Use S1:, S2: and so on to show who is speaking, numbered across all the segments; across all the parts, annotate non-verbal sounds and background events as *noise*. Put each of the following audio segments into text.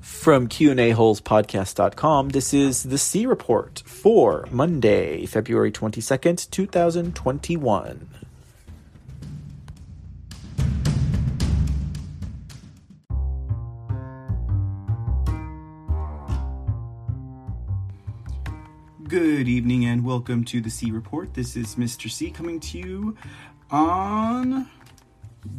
S1: From QAHolespodcast.com, this is the C Report for Monday, February 22nd, 2021. Good evening and welcome to the C Report. This is Mr. C coming to you on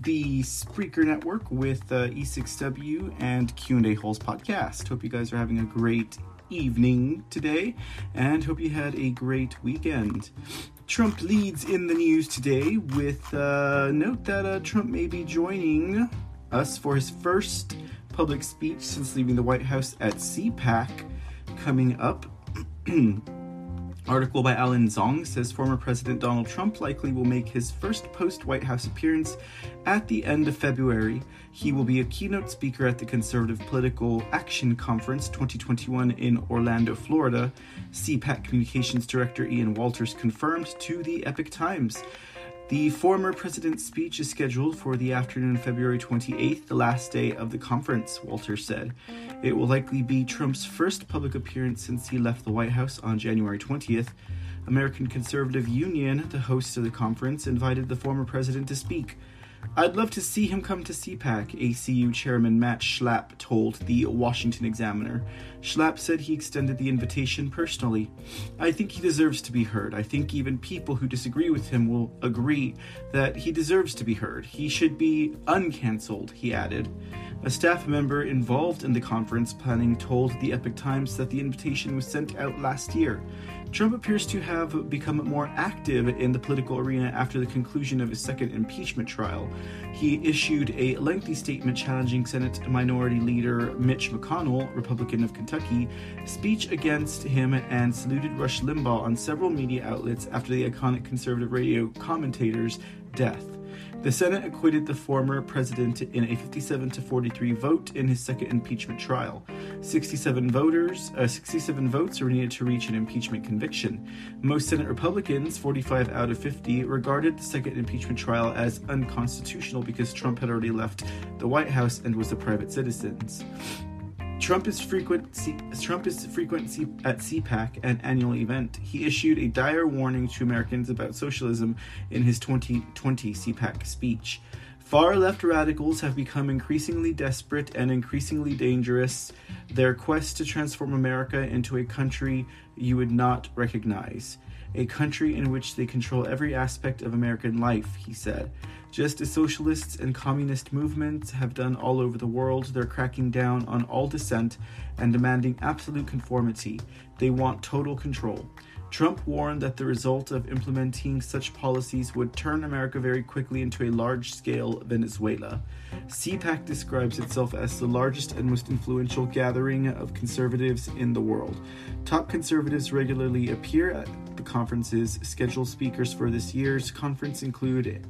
S1: the Spreaker Network with uh, E6W and Q&A Holes podcast. Hope you guys are having a great evening today and hope you had a great weekend. Trump leads in the news today with a uh, note that uh, Trump may be joining us for his first public speech since leaving the White House at CPAC coming up. *clears throat* Article by Allen Zhong says former President Donald Trump likely will make his first post White House appearance at the end of February. He will be a keynote speaker at the Conservative Political Action Conference 2021 in Orlando, Florida. CPAC Communications Director Ian Walters confirmed to the Epoch Times. The former president's speech is scheduled for the afternoon of February 28th, the last day of the conference, Walters said. It will likely be Trump's first public appearance since he left the White House on January 20th. American Conservative Union, the host of the conference, invited the former president to speak. I'd love to see him come to CPAC, ACU Chairman Matt Schlapp told the Washington Examiner. Schlapp said he extended the invitation personally. I think he deserves to be heard. I think even people who disagree with him will agree that he deserves to be heard. He should be uncancelled, he added. A staff member involved in the conference planning told the Epoch Times that the invitation was sent out last year. Trump appears to have become more active in the political arena after the conclusion of his second impeachment trial. He issued a lengthy statement challenging Senate Minority Leader Mitch McConnell, Republican of Kentucky, speech against him and saluted Rush Limbaugh on several media outlets after the iconic conservative radio commentator's death. The Senate acquitted the former president in a 57 to 43 vote in his second impeachment trial. 67 voters, uh, 67 votes were needed to reach an impeachment conviction. Most Senate Republicans, 45 out of 50, regarded the second impeachment trial as unconstitutional because Trump had already left the White House and was a private citizen. Trump is frequent. Trump is frequent at CPAC, an annual event. He issued a dire warning to Americans about socialism in his 2020 CPAC speech. Far left radicals have become increasingly desperate and increasingly dangerous. Their quest to transform America into a country you would not recognize, a country in which they control every aspect of American life, he said. Just as socialists and communist movements have done all over the world, they're cracking down on all dissent and demanding absolute conformity. They want total control. Trump warned that the result of implementing such policies would turn America very quickly into a large scale Venezuela. CPAC describes itself as the largest and most influential gathering of conservatives in the world. Top conservatives regularly appear at the conference's scheduled speakers for this year's conference include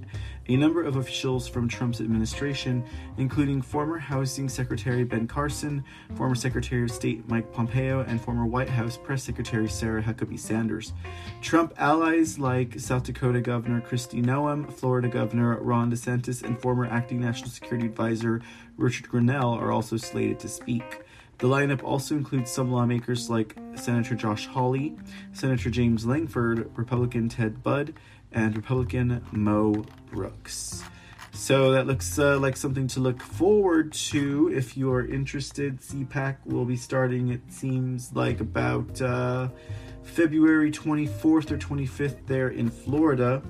S1: a number of officials from Trump's administration, including former Housing Secretary Ben Carson, former Secretary of State Mike Pompeo, and former White House Press Secretary Sarah Huckabee Sanders. Trump allies like South Dakota Governor Kristi Noem, Florida Governor Ron DeSantis, and former Acting National Security Advisor Richard Grenell are also slated to speak. The lineup also includes some lawmakers like Senator Josh Hawley, Senator James Lankford, Republican Ted Budd, and Republican Mo Brooks. So that looks uh, like something to look forward to if you are interested. CPAC will be starting, it seems like, about uh, February 24th or 25th there in Florida.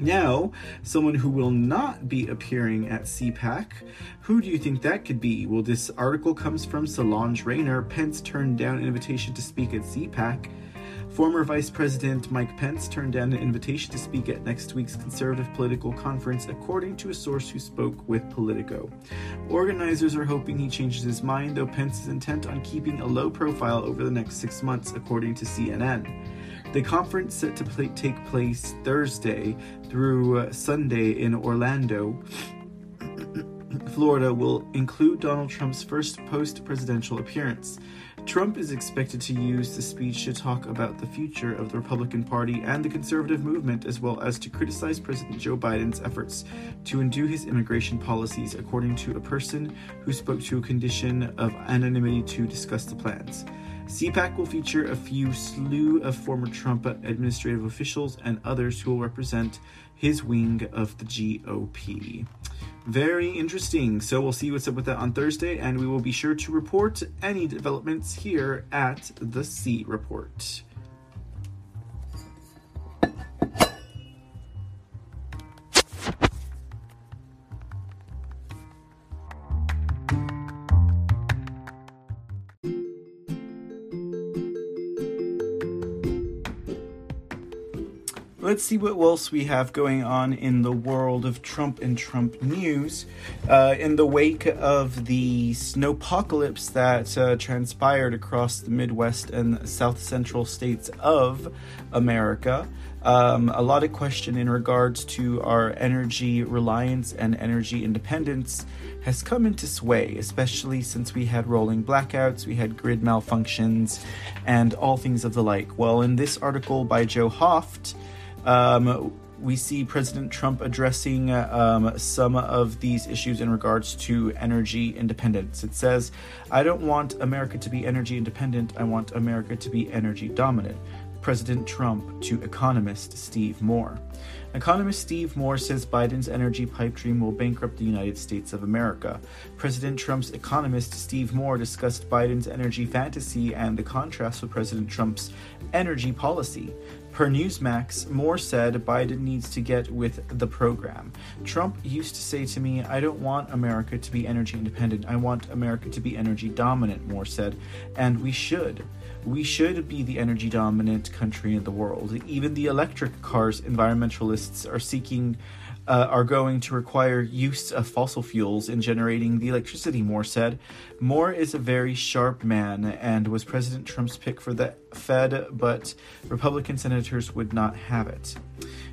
S1: Now, someone who will not be appearing at CPAC, who do you think that could be? Well, this article comes from Solange Reyner. Pence turned down invitation to speak at CPAC. Former Vice President Mike Pence turned down an invitation to speak at next week's conservative political conference, according to a source who spoke with Politico. Organizers are hoping he changes his mind, though Pence is intent on keeping a low profile over the next six months, according to CNN. The conference set to take place Thursday through uh, Sunday in Orlando. *clears throat* Florida will include Donald Trump's first post presidential appearance. Trump is expected to use the speech to talk about the future of the Republican Party and the conservative movement, as well as to criticize President Joe Biden's efforts to undo his immigration policies, according to a person who spoke to a condition of anonymity to discuss the plans. CPAC will feature a few slew of former Trump administrative officials and others who will represent his wing of the GOP. Very interesting. So we'll see what's up with that on Thursday, and we will be sure to report any developments here at the C Report. Let's see what else we have going on in the world of Trump and Trump news. Uh, in the wake of the snowpocalypse that uh, transpired across the Midwest and South Central states of America, um, a lot of question in regards to our energy reliance and energy independence has come into sway, especially since we had rolling blackouts, we had grid malfunctions, and all things of the like. Well, in this article by Joe Hoft, um, we see President Trump addressing um, some of these issues in regards to energy independence. It says, I don't want America to be energy independent, I want America to be energy dominant. President Trump to economist Steve Moore. Economist Steve Moore says Biden's energy pipe dream will bankrupt the United States of America. President Trump's economist Steve Moore discussed Biden's energy fantasy and the contrast with President Trump's energy policy. Per Newsmax, Moore said Biden needs to get with the program. Trump used to say to me, I don't want America to be energy independent. I want America to be energy dominant, Moore said. And we should. We should be the energy dominant country in the world. Even the electric cars environmentalists are seeking uh, are going to require use of fossil fuels in generating the electricity, Moore said. Moore is a very sharp man and was President Trump's pick for the Fed, but Republican senators would not have it.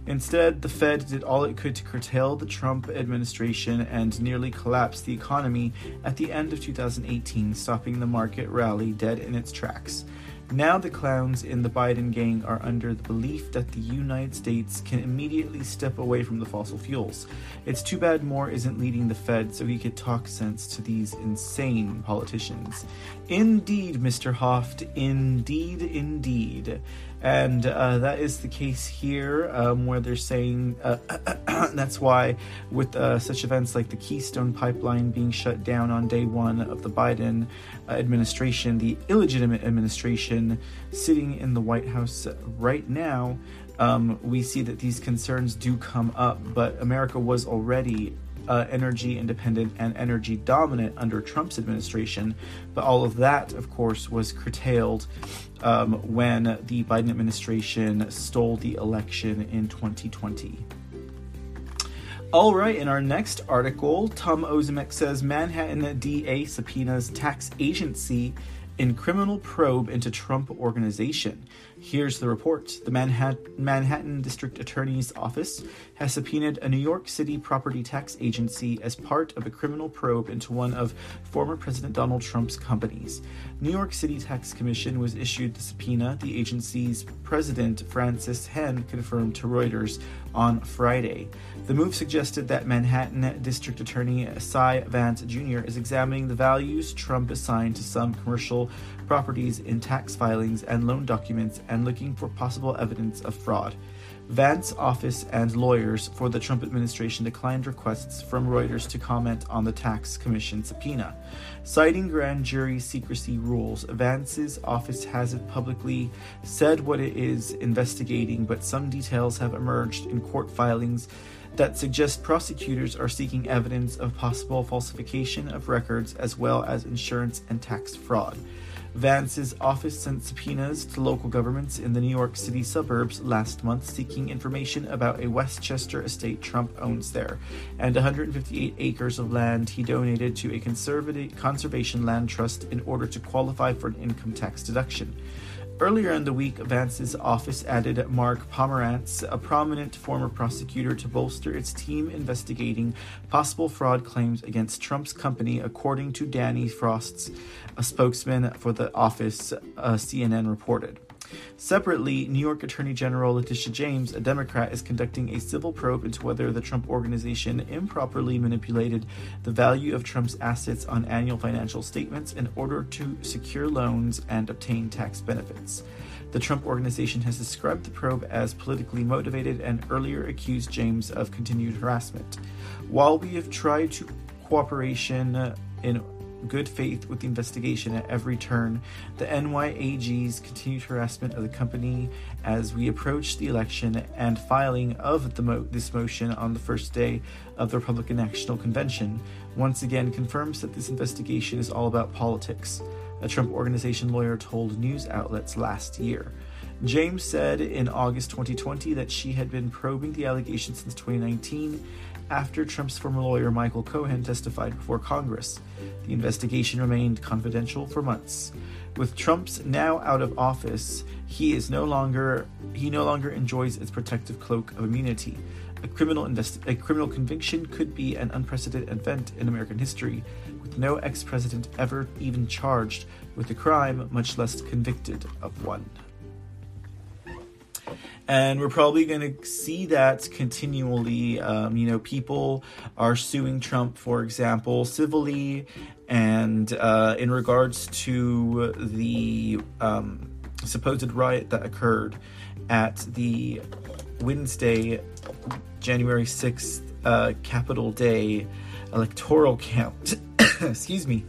S1: Instead, the Fed did all it could to curtail the Trump administration and nearly collapse the economy at the end of 2018, stopping the market rally dead in its tracks. Now the clowns in the Biden gang are under the belief that the United States can immediately step away from the fossil fuels. It's too bad Moore isn't leading the Fed so he could talk sense to these insane politicians. Indeed, Mr. Hoft, indeed, indeed. And uh, that is the case here, um, where they're saying uh, *clears throat* that's why, with uh, such events like the Keystone Pipeline being shut down on day one of the Biden administration, the illegitimate administration sitting in the White House right now, um, we see that these concerns do come up. But America was already uh, energy independent and energy dominant under Trump's administration. But all of that, of course, was curtailed um, when the Biden administration stole the election in 2020. All right, in our next article, Tom Ozimek says Manhattan DA subpoenas tax agency in criminal probe into Trump organization. Here's the report. The Manhattan, District Attorney's Office has subpoenaed a New York City property tax agency as part of a criminal probe into one of former President Donald Trump's companies. New York City Tax Commission was issued the subpoena. The agency's president, Francis Henn, confirmed to Reuters on Friday. The move suggested that Manhattan District Attorney Cy Vance Jr. is examining the values Trump assigned to some commercial properties in tax filings and loan documents and looking for possible evidence of fraud. Vance office and lawyers for the Trump administration declined requests from Reuters to comment on the tax commission subpoena. Citing grand jury secrecy rules, Vance's office hasn't publicly said what it is investigating, but some details have emerged in court filings that suggest prosecutors are seeking evidence of possible falsification of records as well as insurance and tax fraud. Vance's office sent subpoenas to local governments in the New York City suburbs last month seeking information about a Westchester estate Trump owns there and 158 acres of land he donated to a conservation land trust in order to qualify for an income tax deduction. Earlier in the week, Vance's office added Mark Pomerantz, a prominent former prosecutor, to bolster its team investigating possible fraud claims against Trump's company, according to Danny Frost, a spokesman for the office, uh, CNN reported. Separately, New York Attorney General Letitia James, a Democrat, is conducting a civil probe into whether the Trump Organization improperly manipulated the value of Trump's assets on annual financial statements in order to secure loans and obtain tax benefits. The Trump Organization has described the probe as politically motivated and earlier accused James of continued harassment. While we have tried to cooperation in good faith with the investigation at every turn. The NYAG's continued harassment of the company as we approach the election and filing of mo- this motion on the first day of the Republican National Convention once again confirms that this investigation is all about politics, a Trump Organization lawyer told news outlets last year. James said in August 2020 that she had been probing the allegations since 2019 after Trump's former lawyer Michael Cohen testified before Congress. The investigation remained confidential for months. With Trump's now out of office, he is no longer he no longer enjoys its protective cloak of immunity. A criminal a criminal conviction could be an unprecedented event in American history, with no ex-president ever even charged with a crime, much less convicted of one and we're probably going to see that continually. Um, you know, people are suing Trump, for example, civilly, and uh, in regards to the um, supposed riot that occurred at the Wednesday, January 6th, uh, Capitol Day electoral count. *coughs* Excuse me.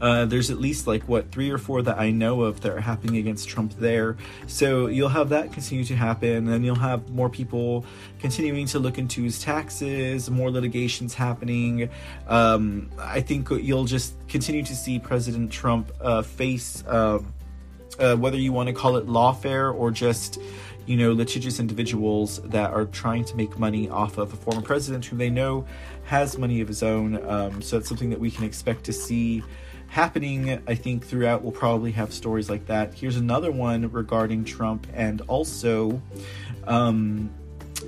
S1: Uh, there's at least like what three or four that I know of that are happening against Trump there. So you'll have that continue to happen, and you'll have more people continuing to look into his taxes, more litigations happening. Um, I think you'll just continue to see President Trump uh, face uh, uh whether you want to call it lawfare or just you know, litigious individuals that are trying to make money off of a former president who they know has money of his own. Um, so it's something that we can expect to see happening, I think, throughout. We'll probably have stories like that. Here's another one regarding Trump and also, um,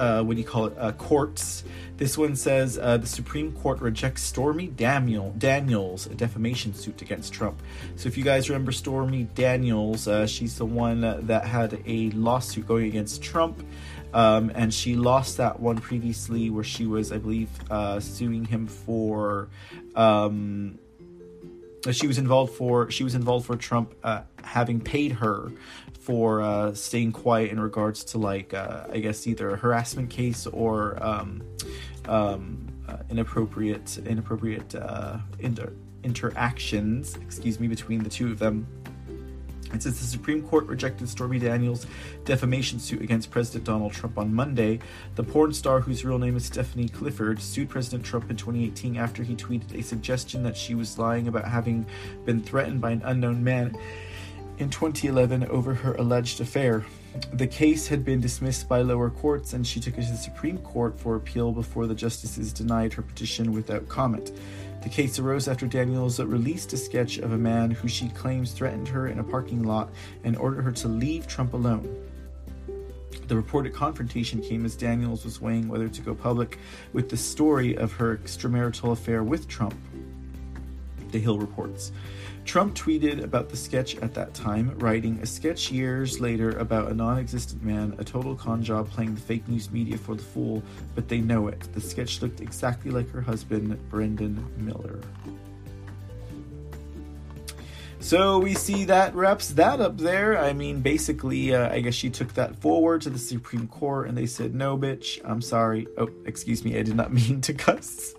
S1: uh, what do you call it? Uh, courts. This one says uh, the Supreme Court rejects Stormy Daniel Daniels a defamation suit against Trump. So if you guys remember Stormy Daniels, uh, she's the one that had a lawsuit going against Trump. Um, and she lost that one previously, where she was, I believe, uh, suing him for um, she was involved for she was involved for Trump uh, having paid her for uh, staying quiet in regards to like uh, I guess either a harassment case or um, um, uh, inappropriate inappropriate uh, inter- interactions excuse me between the two of them and since the Supreme Court rejected Stormy Daniels' defamation suit against President Donald Trump on Monday, the porn star, whose real name is Stephanie Clifford, sued President Trump in 2018 after he tweeted a suggestion that she was lying about having been threatened by an unknown man in 2011 over her alleged affair. The case had been dismissed by lower courts, and she took it to the Supreme Court for appeal before the justices denied her petition without comment. The case arose after Daniels released a sketch of a man who she claims threatened her in a parking lot and ordered her to leave Trump alone. The reported confrontation came as Daniels was weighing whether to go public with the story of her extramarital affair with Trump. The Hill reports. Trump tweeted about the sketch at that time, writing, A sketch years later about a non existent man, a total con job playing the fake news media for the fool, but they know it. The sketch looked exactly like her husband, Brendan Miller. So we see that wraps that up there. I mean, basically, uh, I guess she took that forward to the Supreme Court and they said, no, bitch, I'm sorry. Oh, excuse me, I did not *laughs* mean to cuss.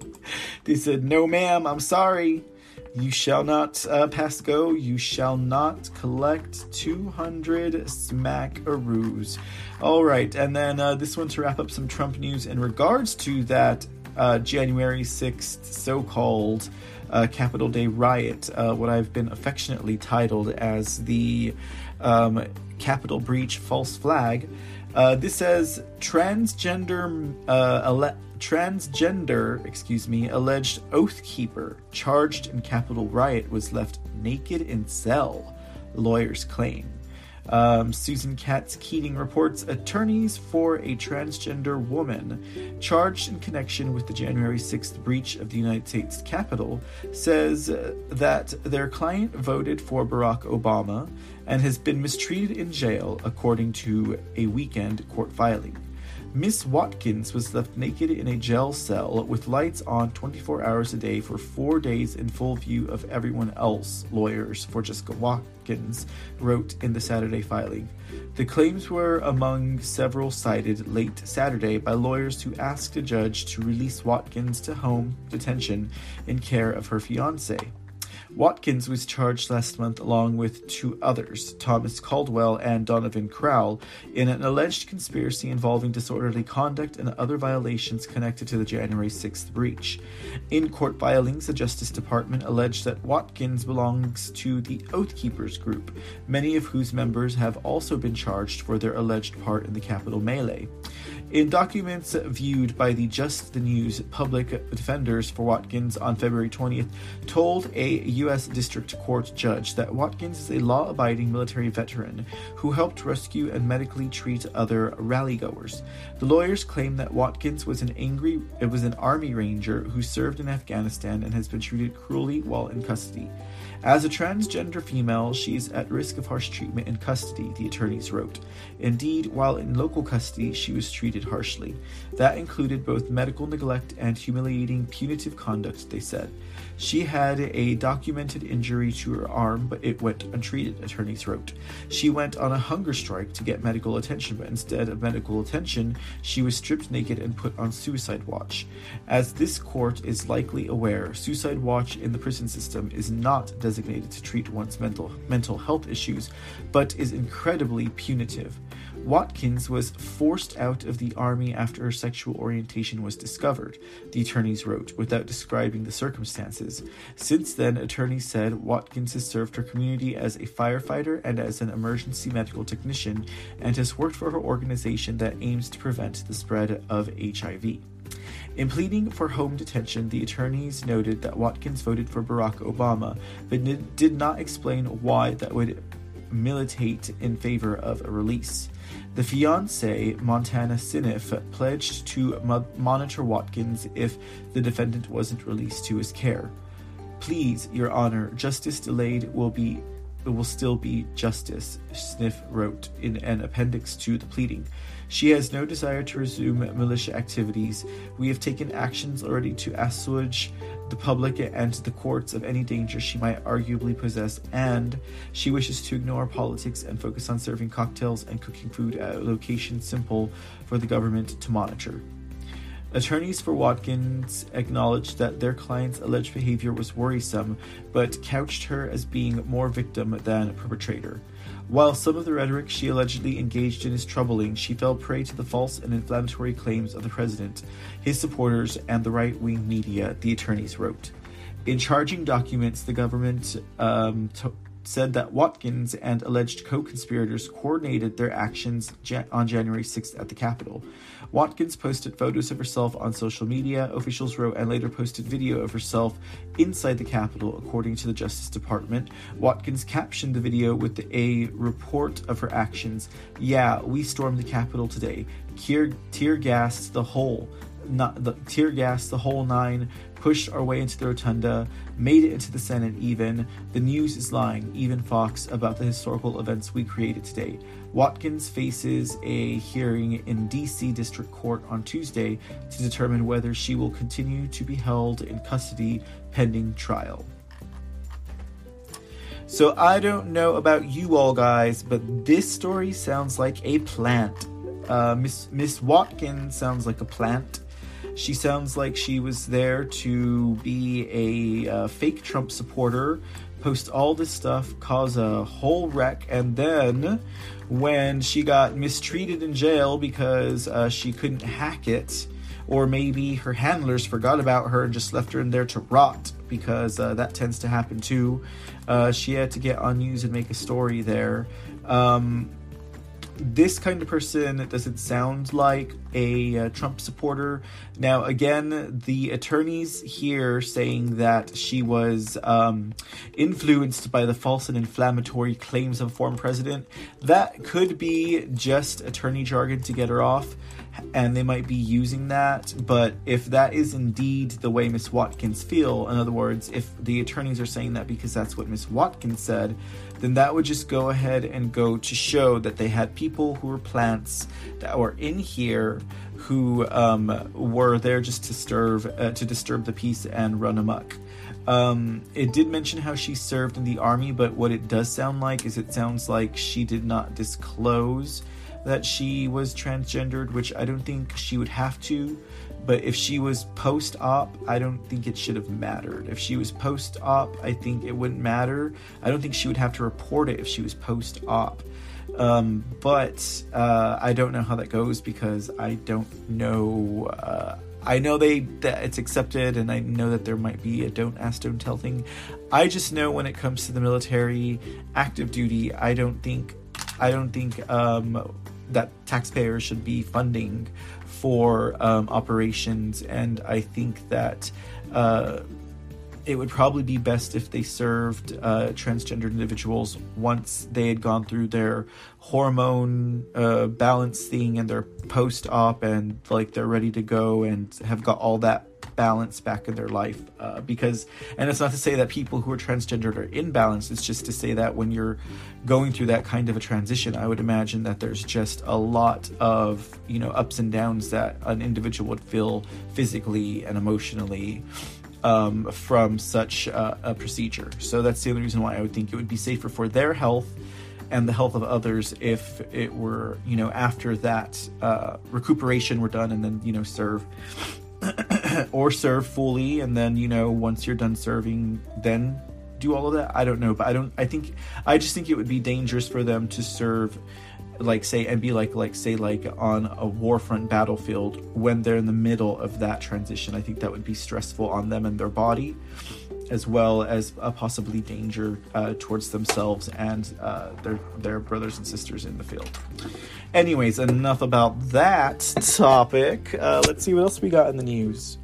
S1: they said, no, ma'am, I'm sorry. You shall not uh, pass go. You shall not collect 200 smackaroos. All right, and then uh, this one to wrap up some Trump news in regards to that uh, January 6th so called uh, Capitol Day riot, uh, what I've been affectionately titled as the um, Capitol Breach False Flag. Uh, this says transgender uh, ele- transgender, excuse me, alleged oath keeper charged in Capitol riot was left naked in cell. lawyers claim. Um, Susan Katz Keating reports attorneys for a transgender woman charged in connection with the January 6th breach of the United States Capitol says that their client voted for Barack Obama and has been mistreated in jail, according to a weekend court filing. Miss Watkins was left naked in a jail cell with lights on 24 hours a day for four days in full view of everyone else, lawyers for Jessica Watkins wrote in the Saturday filing. The claims were among several cited late Saturday by lawyers who asked a judge to release Watkins to home detention in care of her fiance. Watkins was charged last month along with two others, Thomas Caldwell and Donovan Crowell, in an alleged conspiracy involving disorderly conduct and other violations connected to the January 6th breach. In court filings, the Justice Department alleged that Watkins belongs to the Oath Keepers group, many of whose members have also been charged for their alleged part in the Capitol melee. In documents viewed by the Just the News public defenders for Watkins on February 20th, told a U.S. District Court judge that Watkins is a law abiding military veteran who helped rescue and medically treat other rallygoers. The lawyers claim that Watkins was an angry it was an army ranger who served in Afghanistan and has been treated cruelly while in custody. As a transgender female, she is at risk of harsh treatment in custody, the attorneys wrote. Indeed, while in local custody, she was treated harshly. That included both medical neglect and humiliating punitive conduct, they said. She had a documented injury to her arm, but it went untreated, attorneys wrote. She went on a hunger strike to get medical attention, but instead of medical attention, she was stripped naked and put on suicide watch. As this court is likely aware, suicide watch in the prison system is not designated to treat one's mental, mental health issues, but is incredibly punitive. Watkins was forced out of the army after her sexual orientation was discovered, the attorneys wrote, without describing the circumstances. Since then, attorneys said Watkins has served her community as a firefighter and as an emergency medical technician, and has worked for her organization that aims to prevent the spread of HIV. In pleading for home detention, the attorneys noted that Watkins voted for Barack Obama, but did not explain why that would militate in favor of a release. The fiance, Montana Siniff, pledged to mo- monitor Watkins if the defendant wasn't released to his care. Please, Your Honor, justice delayed will be it will still be justice, Sniff wrote in an appendix to the pleading. She has no desire to resume militia activities. We have taken actions already to assuage the public and the courts of any danger she might arguably possess, and she wishes to ignore politics and focus on serving cocktails and cooking food at a location simple for the government to monitor. Attorneys for Watkins acknowledged that their client's alleged behavior was worrisome, but couched her as being more victim than perpetrator. While some of the rhetoric she allegedly engaged in is troubling, she fell prey to the false and inflammatory claims of the president, his supporters, and the right wing media, the attorneys wrote. In charging documents, the government um, t- said that Watkins and alleged co conspirators coordinated their actions on January 6th at the Capitol. Watkins posted photos of herself on social media, officials wrote, and later posted video of herself inside the Capitol, according to the Justice Department. Watkins captioned the video with a report of her actions. Yeah, we stormed the Capitol today. Tear, tear gassed the whole. Not the tear gas the whole nine pushed our way into the rotunda, made it into the Senate even. The news is lying, even Fox, about the historical events we created today. Watkins faces a hearing in D.C. District Court on Tuesday to determine whether she will continue to be held in custody pending trial. So I don't know about you all guys, but this story sounds like a plant. Uh, Miss Miss Watkins sounds like a plant. She sounds like she was there to be a uh, fake Trump supporter, post all this stuff, cause a whole wreck, and then when she got mistreated in jail because uh, she couldn't hack it, or maybe her handlers forgot about her and just left her in there to rot because uh, that tends to happen too. Uh, she had to get on news and make a story there. Um, this kind of person doesn't sound like a uh, Trump supporter. Now, again, the attorneys here saying that she was um, influenced by the false and inflammatory claims of a former president, that could be just attorney jargon to get her off, and they might be using that. But if that is indeed the way Miss Watkins feel, in other words, if the attorneys are saying that because that's what Miss Watkins said, then that would just go ahead and go to show that they had people who were plants that were in here who um, were there just to disturb uh, to disturb the peace and run amok. Um, it did mention how she served in the army, but what it does sound like is it sounds like she did not disclose that she was transgendered, which I don't think she would have to. But if she was post op, I don't think it should have mattered. If she was post op, I think it wouldn't matter. I don't think she would have to report it if she was post op. Um, but uh, I don't know how that goes because I don't know. Uh, I know they that it's accepted, and I know that there might be a don't ask, don't tell thing. I just know when it comes to the military, active duty, I don't think, I don't think um, that taxpayers should be funding for um, operations, and I think that uh, it would probably be best if they served uh, transgender individuals once they had gone through their hormone uh, balance thing and their post op, and like they're ready to go and have got all that balance back in their life uh, because and it's not to say that people who are transgendered are imbalanced it's just to say that when you're going through that kind of a transition i would imagine that there's just a lot of you know ups and downs that an individual would feel physically and emotionally um, from such uh, a procedure. So that's the only reason why i would think it would be safer for their health and the health of others if it were you know after that uh, recuperation were done and then you know serve *coughs* or serve fully and then you know once you're done serving then do all of that i don't know but i don't i think i just think it would be dangerous for them to serve like say and be like like say like on a warfront battlefield when they're in the middle of that transition i think that would be stressful on them and their body as well as a possibly danger uh, towards themselves and uh, their their brothers and sisters in the field. Anyways, enough about that topic. Uh, let's see what else we got in the news.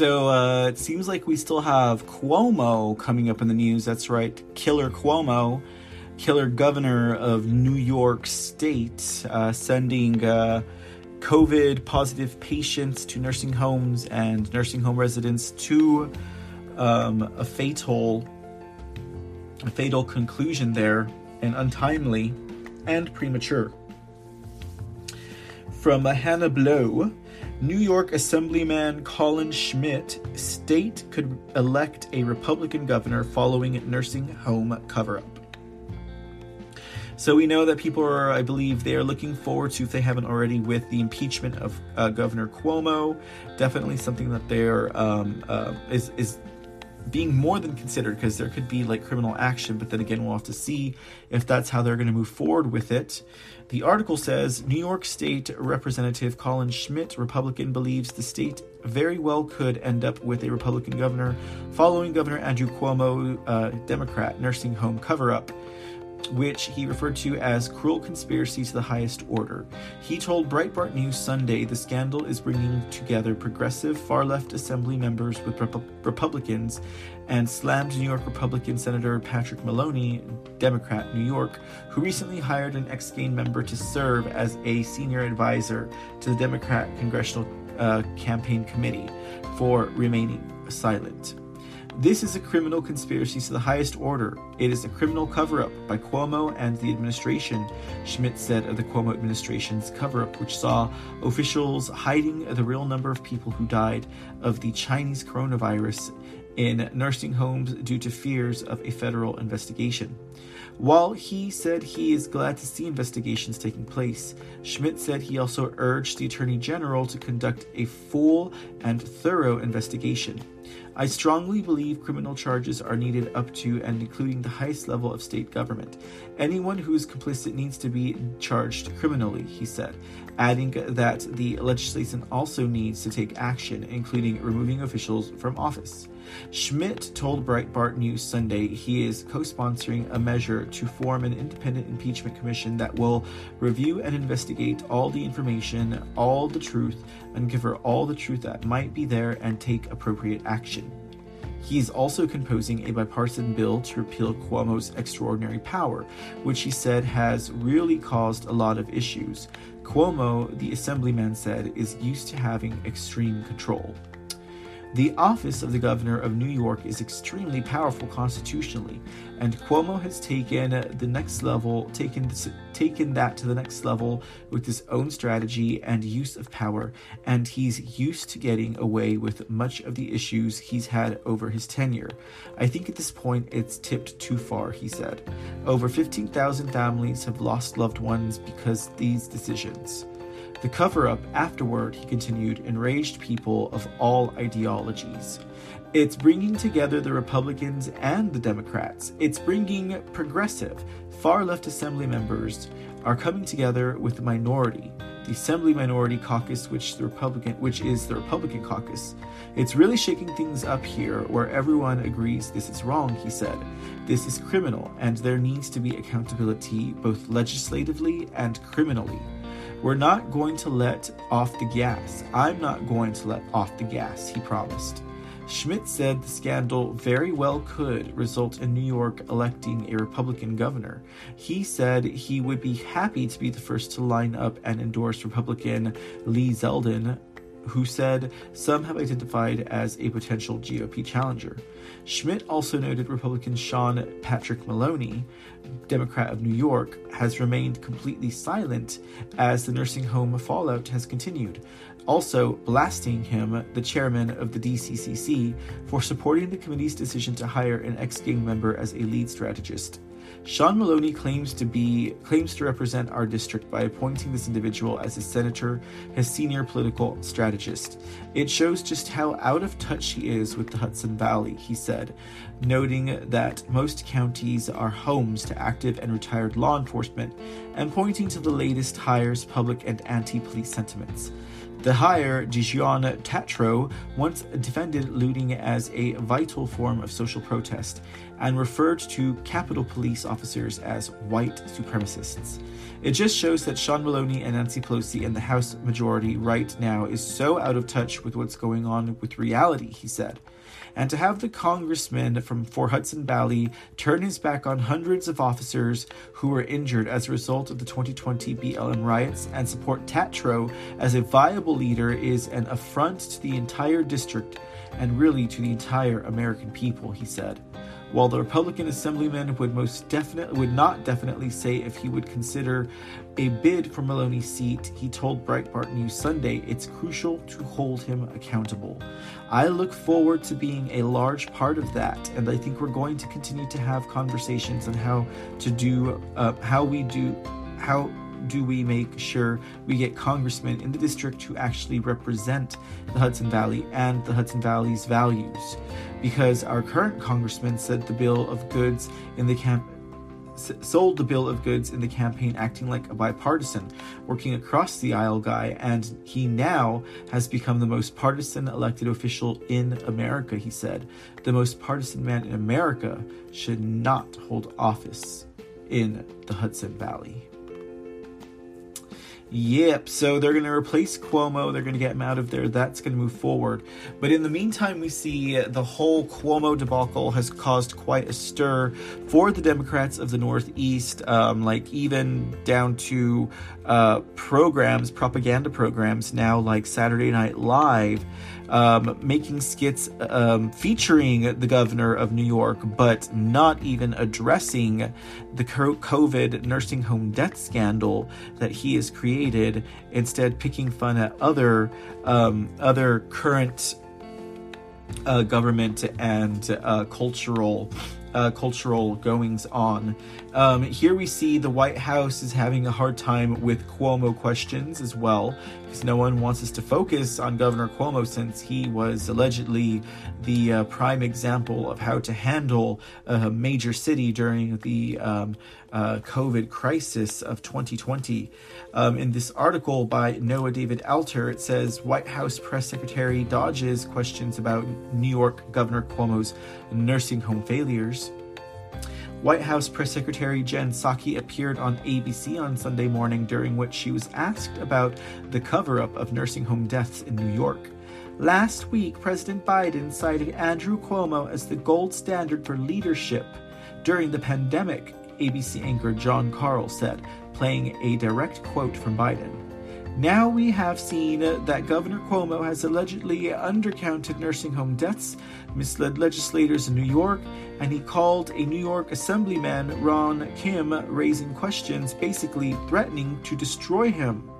S1: So uh, it seems like we still have Cuomo coming up in the news. That's right, Killer Cuomo, killer governor of New York State, uh, sending uh, COVID positive patients to nursing homes and nursing home residents to um, a fatal, a fatal conclusion there, and untimely and premature. From Hannah Bleau. New York Assemblyman Colin Schmitt, state could elect a Republican governor following nursing home cover up. So we know that people are, I believe, they are looking forward to, if they haven't already, with the impeachment of uh, Governor Cuomo. Definitely something that they're um, uh, is is being more than considered because there could be like criminal action, but then again, we'll have to see if that's how they're going to move forward with it. The article says New York State Representative Colin Schmitt, Republican, believes the state very well could end up with a Republican governor following Governor Andrew Cuomo, uh, Democrat, nursing home cover up which he referred to as cruel conspiracy to the highest order. He told Breitbart News Sunday the scandal is bringing together progressive far left assembly members with Rep- Republicans and slammed New York Republican Senator Patrick Maloney, Democrat, New York, who recently hired an ex Gain member to serve as a senior advisor to the Democrat Congressional uh, Campaign Committee for remaining silent. This is a criminal conspiracy to the highest order. It is a criminal cover up by Cuomo and the administration, Schmitt said of the Cuomo administration's cover up, which saw officials hiding the real number of people who died of the Chinese coronavirus in nursing homes due to fears of a federal investigation. While he said he is glad to see investigations taking place, Schmitt said he also urged the Attorney General to conduct a full and thorough investigation. I strongly believe criminal charges are needed up to and including the highest level of state government. Anyone who is complicit needs to be charged criminally, he said, adding that the legislation also needs to take action, including removing officials from office. Schmitt told Breitbart News Sunday he is co sponsoring a measure to form an independent impeachment commission that will review and investigate all the information, all the truth, uncover all the truth that might be there, and take appropriate action. He is also composing a bipartisan bill to repeal Cuomo's extraordinary power, which he said has really caused a lot of issues. Cuomo, the assemblyman said, is used to having extreme control. The office of the governor of New York is extremely powerful constitutionally, and Cuomo has taken the next level, taken taken that to the next level with his own strategy and use of power, and he's used to getting away with much of the issues he's had over his tenure. I think at this point it's tipped too far, he said. Over 15,000 families have lost loved ones because these decisions. The cover up afterward, he continued, enraged people of all ideologies. It's bringing together the Republicans and the Democrats. It's bringing progressive, far left assembly members are coming together with the minority, the Assembly Minority Caucus, which the Republican, which is the Republican caucus. It's really shaking things up here, where everyone agrees this is wrong. He said, "This is criminal, and there needs to be accountability, both legislatively and criminally." We're not going to let off the gas. I'm not going to let off the gas, he promised. Schmitt said the scandal very well could result in New York electing a Republican governor. He said he would be happy to be the first to line up and endorse Republican Lee Zeldin who said some have identified as a potential GOP challenger. Schmitt also noted Republican Sean Patrick Maloney, Democrat of New York, has remained completely silent as the nursing home fallout has continued, also blasting him, the chairman of the DCCC, for supporting the committee's decision to hire an ex gang member as a lead strategist. Sean Maloney claims to be claims to represent our district by appointing this individual as his senator, his senior political strategist. It shows just how out of touch he is with the Hudson Valley, he said, noting that most counties are homes to active and retired law enforcement, and pointing to the latest hires public and anti-police sentiments. The hire, Dijon Tatro, once defended looting as a vital form of social protest and referred to Capitol Police officers as white supremacists. It just shows that Sean Maloney and Nancy Pelosi and the House majority right now is so out of touch with what's going on with reality, he said and to have the congressman from Fort Hudson Valley turn his back on hundreds of officers who were injured as a result of the 2020 BLM riots and support Tatro as a viable leader is an affront to the entire district and really to the entire American people, he said. While the Republican Assemblyman would most definitely would not definitely say if he would consider a bid for Maloney's seat, he told Breitbart News Sunday it's crucial to hold him accountable. I look forward to being a large part of that, and I think we're going to continue to have conversations on how to do, uh, how we do, how do we make sure we get congressmen in the district who actually represent the Hudson Valley and the Hudson Valley's values? Because our current congressman said the bill of goods in the camp sold the bill of goods in the campaign acting like a bipartisan, working across the aisle guy, and he now has become the most partisan elected official in America, he said. The most partisan man in America should not hold office in the Hudson Valley. Yep, so they're going to replace Cuomo. They're going to get him out of there. That's going to move forward. But in the meantime, we see the whole Cuomo debacle has caused quite a stir for the Democrats of the Northeast, um, like even down to uh, programs, propaganda programs now, like Saturday Night Live um, making skits um, featuring the governor of New York, but not even addressing the COVID nursing home death scandal that he has created. Instead, picking fun at other um, other current uh, government and uh, cultural uh, cultural goings on. Um, here we see the White House is having a hard time with Cuomo questions as well, because no one wants us to focus on Governor Cuomo since he was allegedly the uh, prime example of how to handle a major city during the um, uh, COVID crisis of 2020. Um, in this article by Noah David Alter, it says White House Press Secretary dodges questions about New York Governor Cuomo's nursing home failures. White House Press Secretary Jen Psaki appeared on ABC on Sunday morning, during which she was asked about the cover up of nursing home deaths in New York. Last week, President Biden cited Andrew Cuomo as the gold standard for leadership during the pandemic, ABC anchor Jon Karl said, playing a direct quote from Biden. Now we have seen that Governor Cuomo has allegedly undercounted nursing home deaths, misled legislators in New York, and he called a New York Assemblyman, Ron Kim, raising questions, basically threatening to destroy him.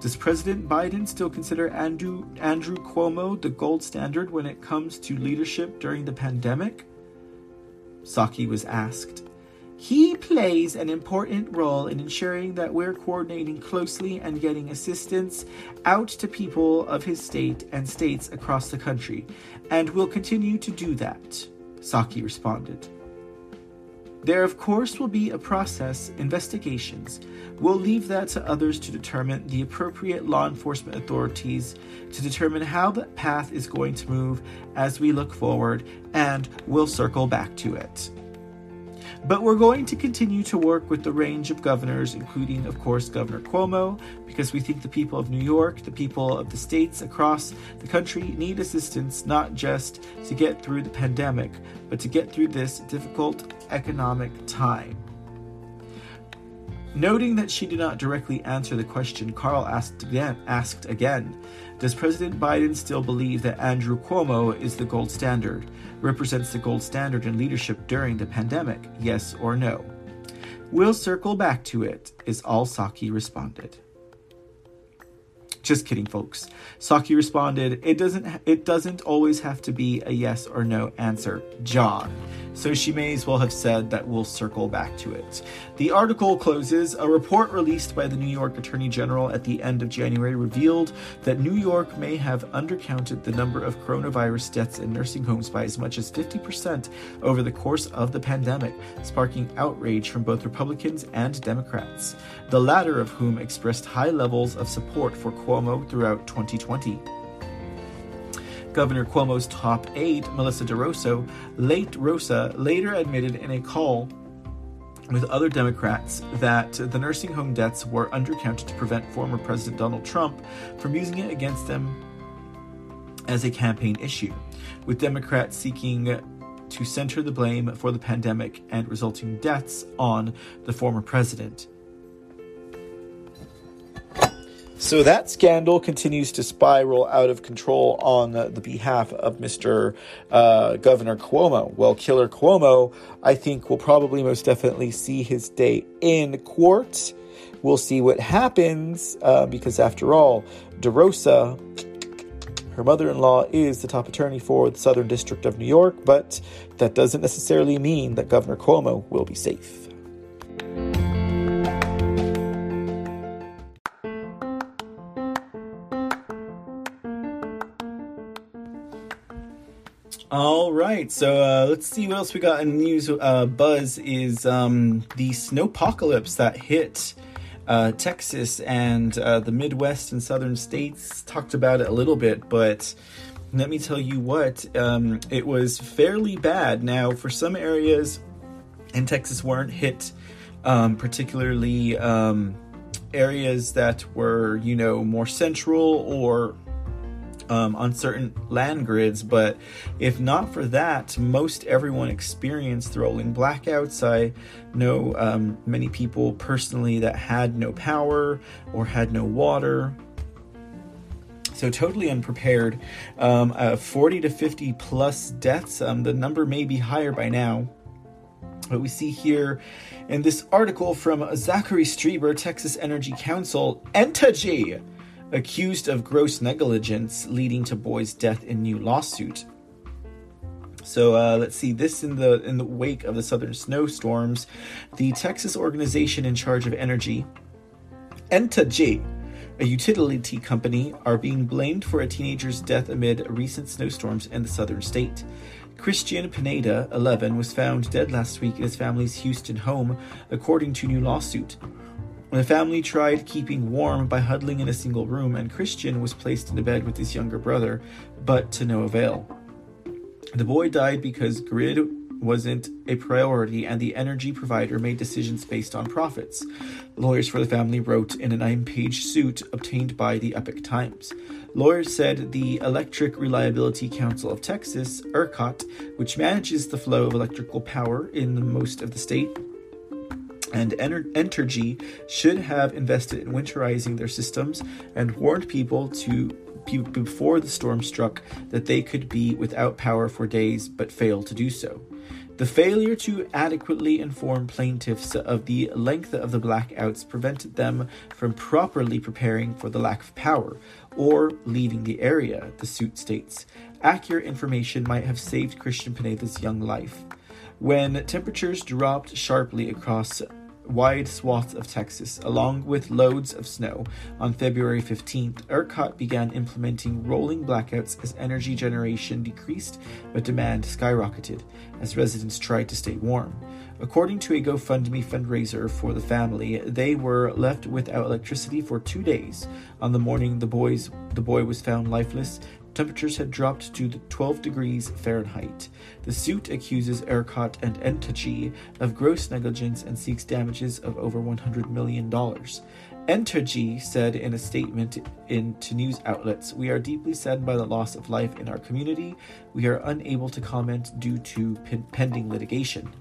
S1: Does President Biden still consider Andrew, Andrew Cuomo the gold standard when it comes to leadership during the pandemic? Psaki was asked. He plays an important role in ensuring that we're coordinating closely and getting assistance out to people of his state and states across the country, and will continue to do that, Psaki responded. There, of course, will be a process, investigations. We'll leave that to others to determine the appropriate law enforcement authorities to determine how the path is going to move as we look forward, and we'll circle back to it. But we're going to continue to work with the range of governors, including, of course, Governor Cuomo, because we think the people of New York, the people of the states across the country need assistance not just to get through the pandemic, but to get through this difficult economic time. Noting that she did not directly answer the question, Karl asked again, asked again Does President Biden still believe that Andrew Cuomo is the gold standard? Represents the gold standard in leadership during the pandemic, yes or no? We'll circle back to it, is all Psaki responded. Just kidding, folks. Psaki responded, "It doesn't it doesn't always have to be a yes or no answer, Jon." So she may as well have said that we'll circle back to it. The article closes A report released by the New York Attorney General at the end of January revealed that New York may have undercounted the number of coronavirus deaths in nursing homes by as much as 50% over the course of the pandemic, sparking outrage from both Republicans and Democrats, the latter of whom expressed high levels of support for Cuomo throughout 2020. Governor Cuomo's top aide, Melissa DeRosa, late Rosa, later admitted in a call with other Democrats that the nursing home deaths were undercounted to prevent former President Donald Trump from using it against them as a campaign issue, with Democrats seeking to center the blame for the pandemic and resulting deaths on the former president. So that scandal continues to spiral out of control on the behalf of Mr. Uh, Governor Cuomo. Well, Killer Cuomo, I think, will probably most definitely see his day in court. We'll see what happens uh, because, after all, DeRosa, her mother in law, is the top attorney for the Southern District of New York, but that doesn't necessarily mean that Governor Cuomo will be safe. All right, so uh, let's see what else we got in news. Uh, buzz is um, the snowpocalypse that hit uh, Texas and uh, the Midwest and southern states. Talked about it a little bit, but let me tell you what, um, it was fairly bad. Now, for some areas in Texas weren't hit, um, particularly um, areas that were, you know, more central or um, on certain land grids, but if not for that, most everyone experienced rolling blackouts. I know um, many people personally that had no power or had no water. So totally unprepared. Um, uh, 40 to 50 plus deaths. Um, the number may be higher by now. But we see here in this article from Zachary Stieber, Texas Energy Council, Entergy accused of gross negligence leading to boy's death in new lawsuit. So uh, let's see. This in the in the wake of the southern snowstorms, the Texas organization in charge of energy, Entergy, a utility company, are being blamed for a teenager's death amid recent snowstorms in the southern state. Christian Pineda, 11, was found dead last week in his family's Houston home, according to new lawsuit. The family tried keeping warm by huddling in a single room, and Christian was placed in a bed with his younger brother, but to no avail. The boy died because grid wasn't a priority and the energy provider made decisions based on profits. Lawyers for the family wrote in a nine page suit obtained by the Epoch Times. Lawyers said the Electric Reliability Council of Texas, ERCOT, which manages the flow of electrical power in most of the state, and Entergy should have invested in winterizing their systems and warned people to before the storm struck that they could be without power for days but failed to do so. The failure to adequately inform plaintiffs of the length of the blackouts prevented them from properly preparing for the lack of power or leaving the area, the suit states. Accurate information might have saved Christian Pineda's young life. When temperatures dropped sharply across wide swaths of Texas, along with loads of snow. On February 15th, ERCOT began implementing rolling blackouts as energy generation decreased but demand skyrocketed as residents tried to stay warm. According to a GoFundMe fundraiser for the family, they were left without electricity for two days. On the morning the boys the boy was found lifeless, temperatures had dropped to 12 degrees Fahrenheit. The suit accuses ERCOT and Entergy of gross negligence and seeks damages of over $100 million. Entergy said in a statement in, to news outlets, We are deeply saddened by the loss of life in our community. We are unable to comment due to pending litigation.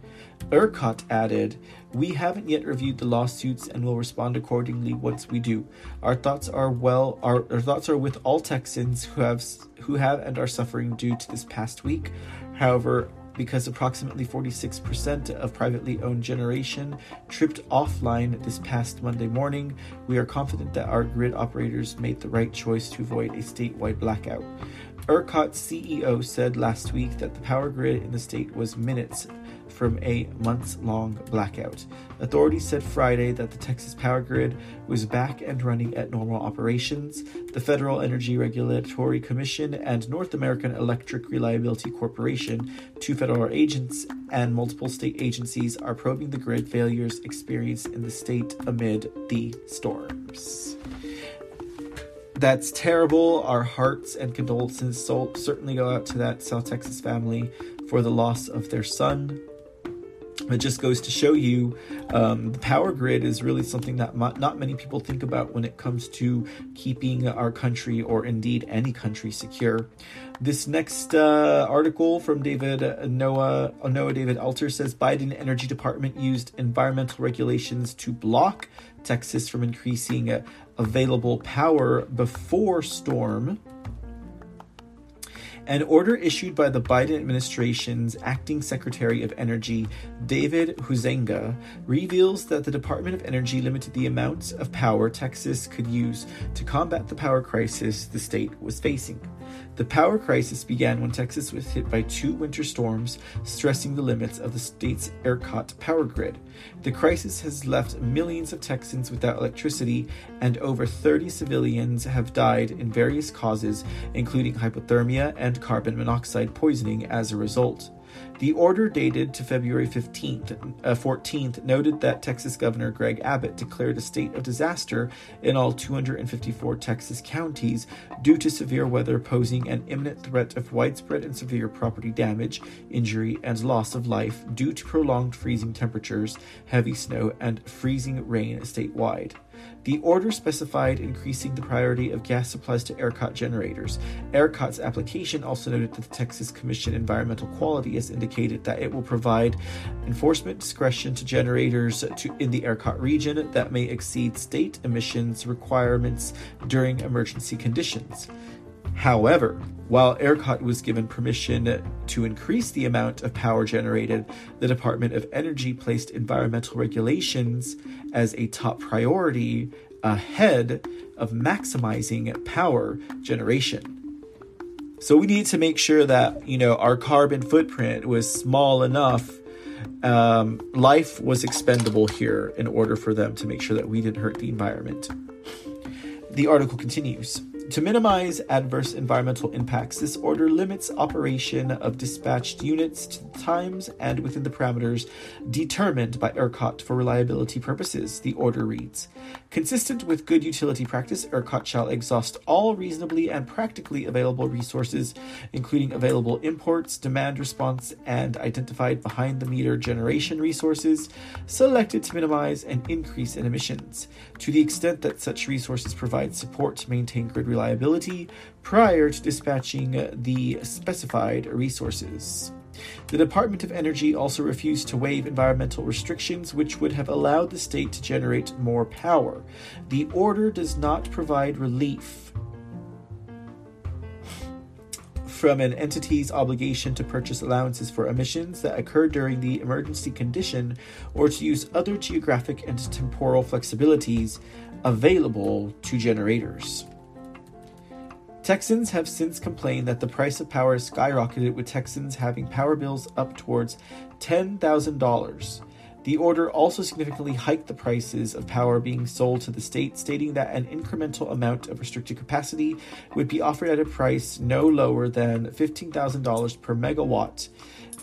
S1: ERCOT added, We haven't yet reviewed the lawsuits and will respond accordingly once we do. Our thoughts are well our, our thoughts are with all Texans who have who have and are suffering due to this past week. However, because approximately 46% of privately owned generation tripped offline this past Monday morning, we are confident that our grid operators made the right choice to avoid a statewide blackout. ERCOT's CEO said last week that the power grid in the state was minutes from a months long blackout. Authorities said Friday that the Texas power grid was back and running at normal operations. The Federal Energy Regulatory Commission and North American Electric Reliability Corporation, two federal agents and multiple state agencies, are probing the grid failures experienced in the state amid the storms. That's terrible. Our hearts and condolences certainly go out to that South Texas family for the loss of their son. It just goes to show you um, the power grid is really something that not many people think about when it comes to keeping our country or indeed any country secure. This next uh, article from David Noah Noah David Alter says Biden Energy Department used environmental regulations to block Texas from increasing uh, available power before storm. An order issued by the Biden administration's acting Secretary of Energy, David Huizenga, reveals that the Department of Energy limited the amounts of power Texas could use to combat the power crisis the state was facing. The power crisis began when Texas was hit by two winter storms, stressing the limits of the state's ERCOT power grid. The crisis has left millions of Texans without electricity, and over 30 civilians have died in various causes, including hypothermia and carbon monoxide poisoning as a result. The order dated to February 15th, uh, 14th noted that Texas Governor Greg Abbott declared a state of disaster in all 254 Texas counties due to severe weather posing an imminent threat of widespread and severe property damage, injury, and loss of life due to prolonged freezing temperatures, heavy snow, and freezing rain statewide. The order specified increasing the priority of gas supplies to ERCOT generators. ERCOT's application also noted that the Texas Commission Environmental Quality has indicated that it will provide enforcement discretion to generators to, in the ERCOT region that may exceed state emissions requirements during emergency conditions. However, while ERCOT was given permission to increase the amount of power generated, the Department of Energy placed environmental regulations as a top priority ahead of maximizing power generation. So we needed to make sure that, you know, our carbon footprint was small enough. Um, life was expendable here in order for them to make sure that we didn't hurt the environment. The article continues. To minimize adverse environmental impacts, this order limits operation of dispatched units to times and within the parameters determined by ERCOT for reliability purposes, the order reads. Consistent with good utility practice, ERCOT shall exhaust all reasonably and practically available resources, including available imports, demand response, and identified behind the meter generation resources, selected to minimize an increase in emissions, to the extent that such resources provide support to maintain grid reliability prior to dispatching the specified resources. The Department of Energy also refused to waive environmental restrictions which would have allowed the state to generate more power. The order does not provide relief from an entity's obligation to purchase allowances for emissions that occur during the emergency condition or to use other geographic and temporal flexibilities available to generators. Texans have since complained that the price of power has skyrocketed, with Texans having power bills up towards $10,000. The order also significantly hiked the prices of power being sold to the state, stating that an incremental amount of restricted capacity would be offered at a price no lower than $15,000 per megawatt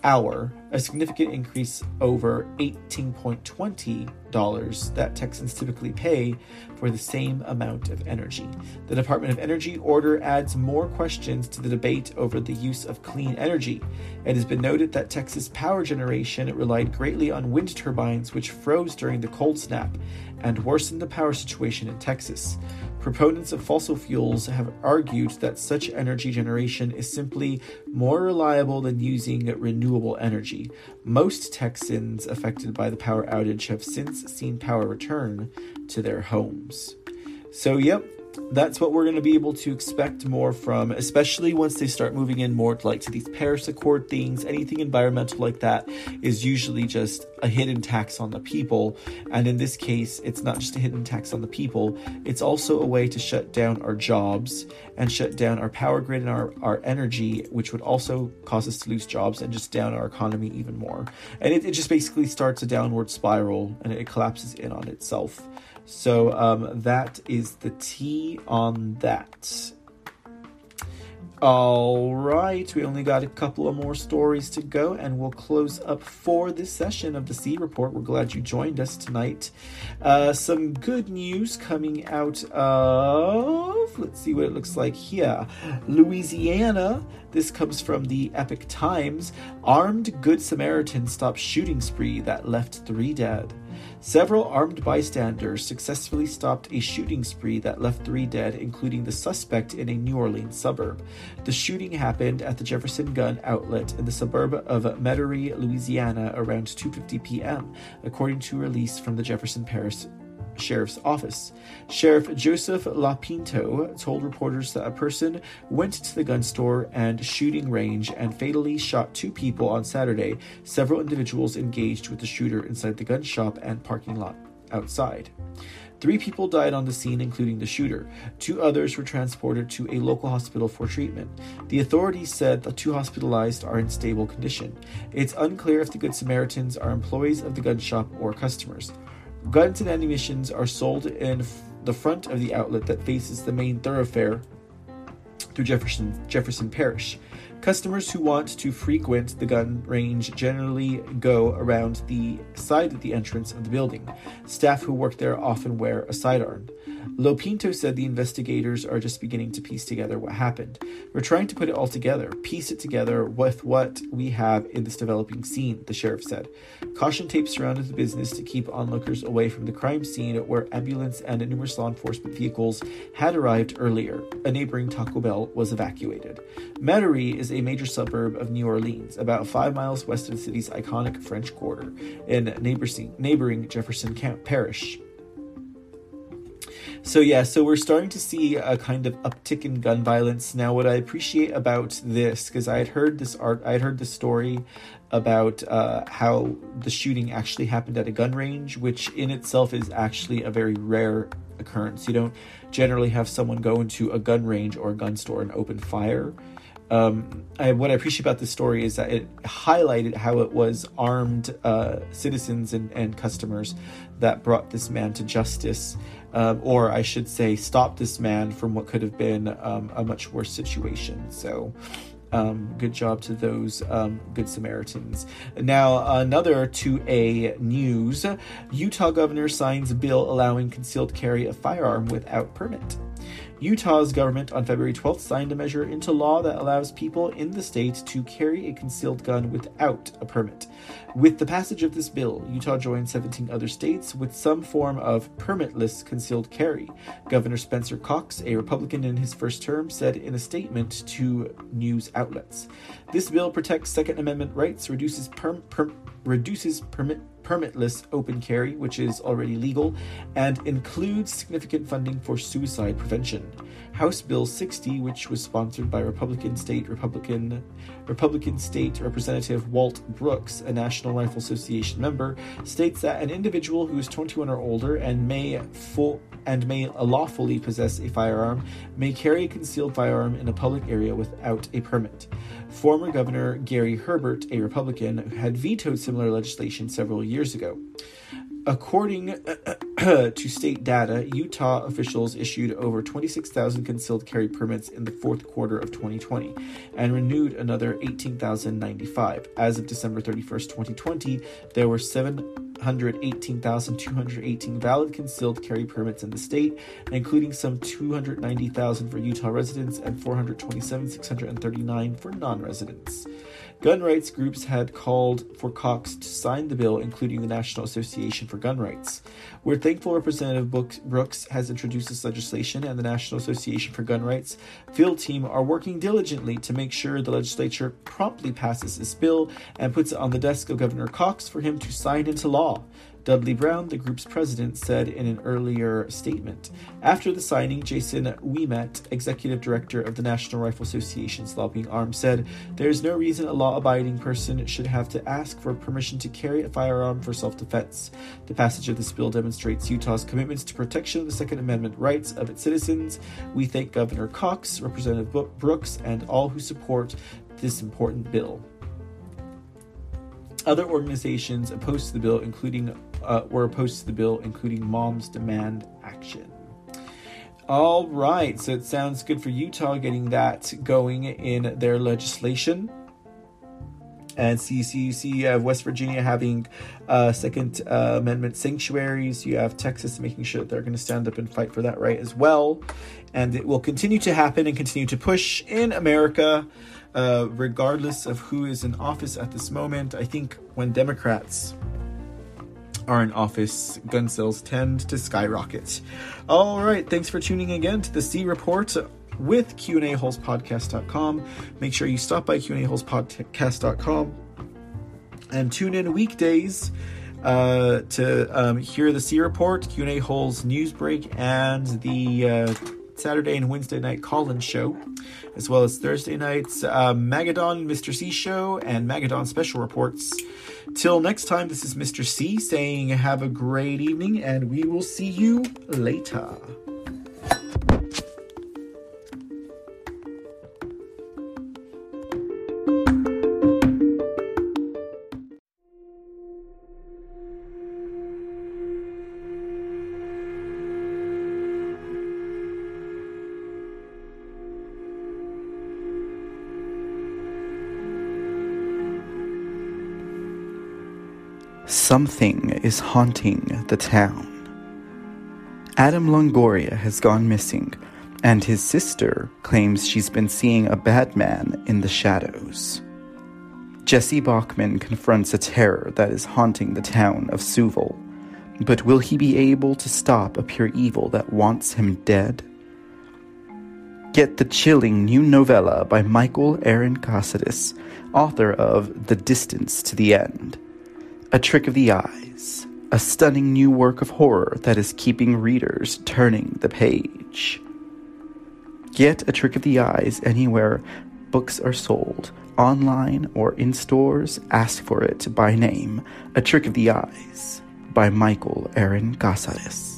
S1: hour, a significant increase over $18.20 that Texans typically pay for the same amount of energy. The Department of Energy order adds more questions to the debate over the use of clean energy. It has been noted that Texas power generation relied greatly on wind turbines, which froze during the cold snap and worsen the power situation in Texas. Proponents of fossil fuels have argued that such energy generation is simply more reliable than using renewable energy. Most Texans affected by the power outage have since seen power return to their homes. So, yep, that's what we're going to be able to expect more from, especially once they start moving in more like to these Paris Accord things. Anything environmental like that is usually just a hidden tax on the people, and in this case, it's not just a hidden tax on the people; it's also a way to shut down our jobs and shut down our power grid and our our energy, which would also cause us to lose jobs and just down our economy even more. And it, it just basically starts a downward spiral and it collapses in on itself. So um, that is the T on that. All right, we only got a couple of more stories to go, and we'll close up for this session of the C Report. We're glad you joined us tonight. Uh, some good news coming out of, let's see what it looks like here Louisiana. This comes from the Epoch Times. Armed Good Samaritan stops shooting spree that left three dead. Several armed bystanders successfully stopped a shooting spree that left three dead, including the suspect in a New Orleans suburb. The shooting happened at the Jefferson Gun Outlet in the suburb of Metairie, Louisiana, around 2:50 p.m., according to a release from the Jefferson Parish Sheriff's Office. Sheriff Joseph Lopinto told reporters that a person went to the gun store and shooting range and fatally shot two people on Saturday. Several individuals engaged with the shooter inside the gun shop and parking lot outside. Three people died on the scene, including the shooter. Two others were transported to a local hospital for treatment. The authorities said the two hospitalized are in stable condition. It's unclear if the Good Samaritans are employees of the gun shop or customers. Guns and ammunitions are sold in the front of the outlet that faces the main thoroughfare through Jefferson Jefferson Parish. Customers who want to frequent the gun range generally go around the side of the entrance of the building. Staff who work there often wear a sidearm. Lopinto said the investigators are just beginning to piece together what happened. We're trying to put it all together, piece it together with what we have in this developing scene, the sheriff said. Caution tape surrounded the business to keep onlookers away from the crime scene where ambulance and numerous law enforcement vehicles had arrived earlier. A neighboring Taco Bell was evacuated. Metairie is a major suburb of New Orleans, about five miles west of the city's iconic French Quarter, in neighboring Jefferson Parish. So yeah, so we're starting to see a kind of uptick in gun violence now. What I appreciate about this, because I had heard this art, I had heard the story about uh, how the shooting actually happened at a gun range, which in itself is actually a very rare occurrence. You don't generally have someone go into a gun range or a gun store and open fire. Um, I, what I appreciate about this story is that it highlighted how it was armed uh, citizens and, and, customers that brought this man to justice, um, or I should say, stopped this man from what could have been um, a much worse situation. So, um, good job to those um, good Samaritans. Now, another 2A news Utah governor signs a bill allowing concealed carry of firearm without permit. Utah's government on February 12th signed a measure into law that allows people in the state to carry a concealed gun without a permit. With the passage of this bill, Utah joined 17 other states with some form of permitless concealed carry. Governor Spencer Cox, a Republican in his first term, said in a statement to news outlets This bill protects Second Amendment rights, reduces, perm- per- reduces permit permitless open carry, which is already legal, and includes significant funding for suicide prevention. House Bill 60, which was sponsored by Republican State Republican Republican State Representative Walt Brooks, a National Rifle Association member, states that an individual who is 21 or older and may full and may lawfully possess a firearm may carry a concealed firearm in a public area without a permit. Former Governor Gary Herbert, a Republican, had vetoed similar legislation several years ago. According *clears throat* to state data, Utah officials issued over 26,000 concealed carry permits in the fourth quarter of 2020 and renewed another 18,095. As of December 31st, 2020, there were 718,218 valid concealed carry permits in the state, including some 290,000 for Utah residents and 427,639 for non residents. Gun rights groups had called for Cox to sign the bill, including the National Association for Gun Rights. We're thankful Representative Brooks has introduced this legislation, and the National Association for Gun Rights field team are working diligently to make sure the legislature promptly passes this bill and puts it on the desk of Governor Cox for him to sign into law. Dudley Brown, the group's president, said in an earlier statement. After the signing, Jason Ouimet, executive director of the National Rifle Association's lobbying arm, said there is no reason a law abiding person should have to ask for permission to carry a firearm for self defense. The passage of this bill demonstrates Utah's commitments to protection of the Second Amendment rights of its citizens. We thank Governor Cox, Representative Brooks, and all who support this important bill. Other organizations opposed to the bill, including uh, were opposed to the bill, including Moms Demand Action. All right, so it sounds good for Utah getting that going in their legislation. And so see, see you have West Virginia having uh, Second uh, Amendment sanctuaries. You have Texas making sure that they're going to stand up and fight for that right as well. And it will continue to happen and continue to push in America, uh, regardless of who is in office at this moment. I think when Democrats are in office, gun sales tend to skyrocket. All right, thanks for tuning again to the C Report with Q&A Make sure you stop by Q&A and tune in weekdays uh, to um, hear the C Report, Q&A Holes news break, and the uh, Saturday and Wednesday night call-in show, as well as Thursday nights uh, Magadon Mr. C show and Magadon special reports. Till next time, this is Mr. C saying have a great evening, and we will see you later. Something is haunting the town. Adam Longoria has gone missing, and his sister claims she's been seeing a bad man in the shadows. Jesse Bachman confronts a terror that is haunting the town of Sewell, but will he be able to stop a pure evil that wants him dead? Get the chilling new novella by Michael Aaron Cassadas, author of The Distance to the End. A Trick of the Eyes, a stunning new work of horror that is keeping readers turning the page. Get A Trick of the Eyes anywhere books are sold, online or in stores. Ask for it by name. A Trick of the Eyes by Michael Aaron Casares.